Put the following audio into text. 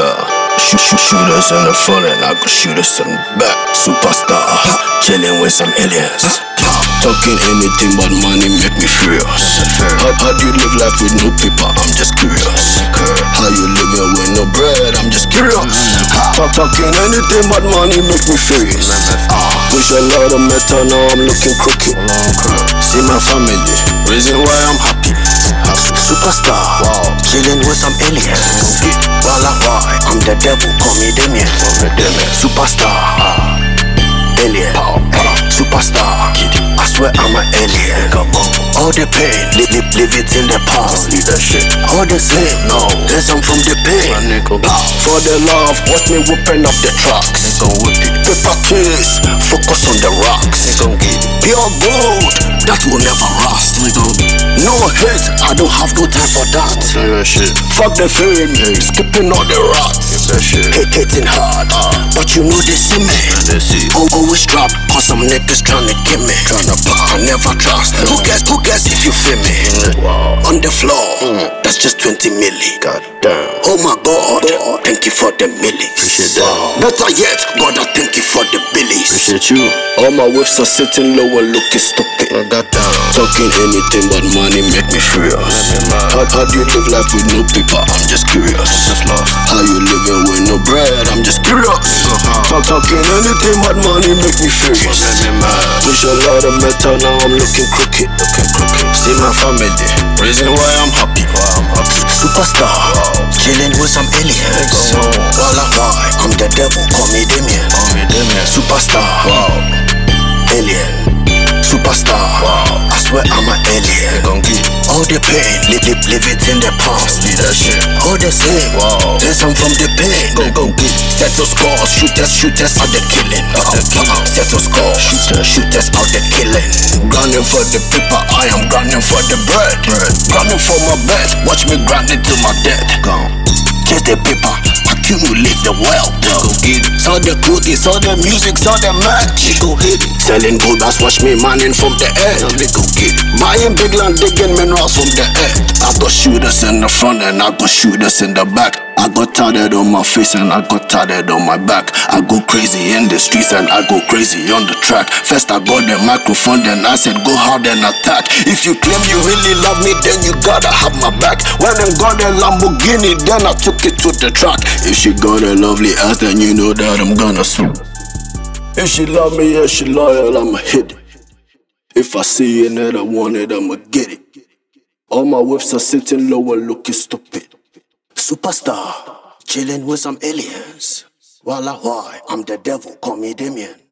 us in the front and I go shoot us in the back. Superstar, chilling with some aliens. Talking anything but money make me furious. How, how do you live life with no paper? I'm just curious. How you living with no bread? I'm just curious. Talk, talking anything but money make me furious. Push a lot of metal, now I'm looking crooked. See my family, reason why I'm happy. Superstar, chilling with some aliens. I'm the devil, call me Damien. Superstar, alien. Superstar, I swear I'm an alien. All the pain, live it in the past. Leave that shit. All the same, no. There's some from the pain. Ah, for the love, watch me whipping up the trucks. Paper case, focus on the rocks. Pure gold, that will never rust. No hate, I don't have no time for that. Fuck the fame, skipping all the rocks. Hate hating hard, but you know they see me. Al- Always drop, cause some niggas tryna get me. I never trust. Who cares, who cares if you feel me? On the floor, that's just 20 milli. God damn. Oh my god, thank you for the millis. Better yet, God, I thank you for the billies. you. All my whips are sitting low and looking stupid. I got down. Talking anything but money make me furious. How, how do you live life with no paper? I'm just curious. Just lost. How you living with no bread? I'm just curious. Talk, talking anything but money make me furious. Push a lot of metal, now I'm looking crooked. Looking crooked. See my family, reason why I'm happy. Why I'm happy. Superstar, chilling with some aliens. Walla why? I'm the devil, call me Damien. Superstar, wow. alien. Superstar, I swear I'm an alien. Gon' give all the pain, live, live, live it in the past. Leadership. All the same, there's some from the pain. Go, go, get settle scores, shooters, shooters out the killing. Settle scores, shooters, shooters out the killing. Grinding for the paper, I am grinding for the bread. Grinding for my bed, watch me grinding till my death. Chase the paper, accumulate the wealth. Go get it. Saw the cookies, saw the music, saw the match. Go hit it. Selling gold, that's watch me mining from the earth. Go get it. Buying big land, digging minerals from the earth. I got shooters in the front and I got shooters in the back. I got tatted on my face and I got tatted on my back. I go crazy in the streets and I go crazy on the track. First I got the microphone, then I said go hard and attack. If you claim you really love me, then you gotta have my back. When I got a Lamborghini, then I took it to the track. If she got a lovely ass, then you know that I'm gonna swoop. If she love me, yeah, she loyal, I'ma hit it. If I see it that I want it, I'ma get it. All my whips are sitting low and looking stupid. Superstar, chilling with some aliens. Walla why? I'm the devil, call me Damien.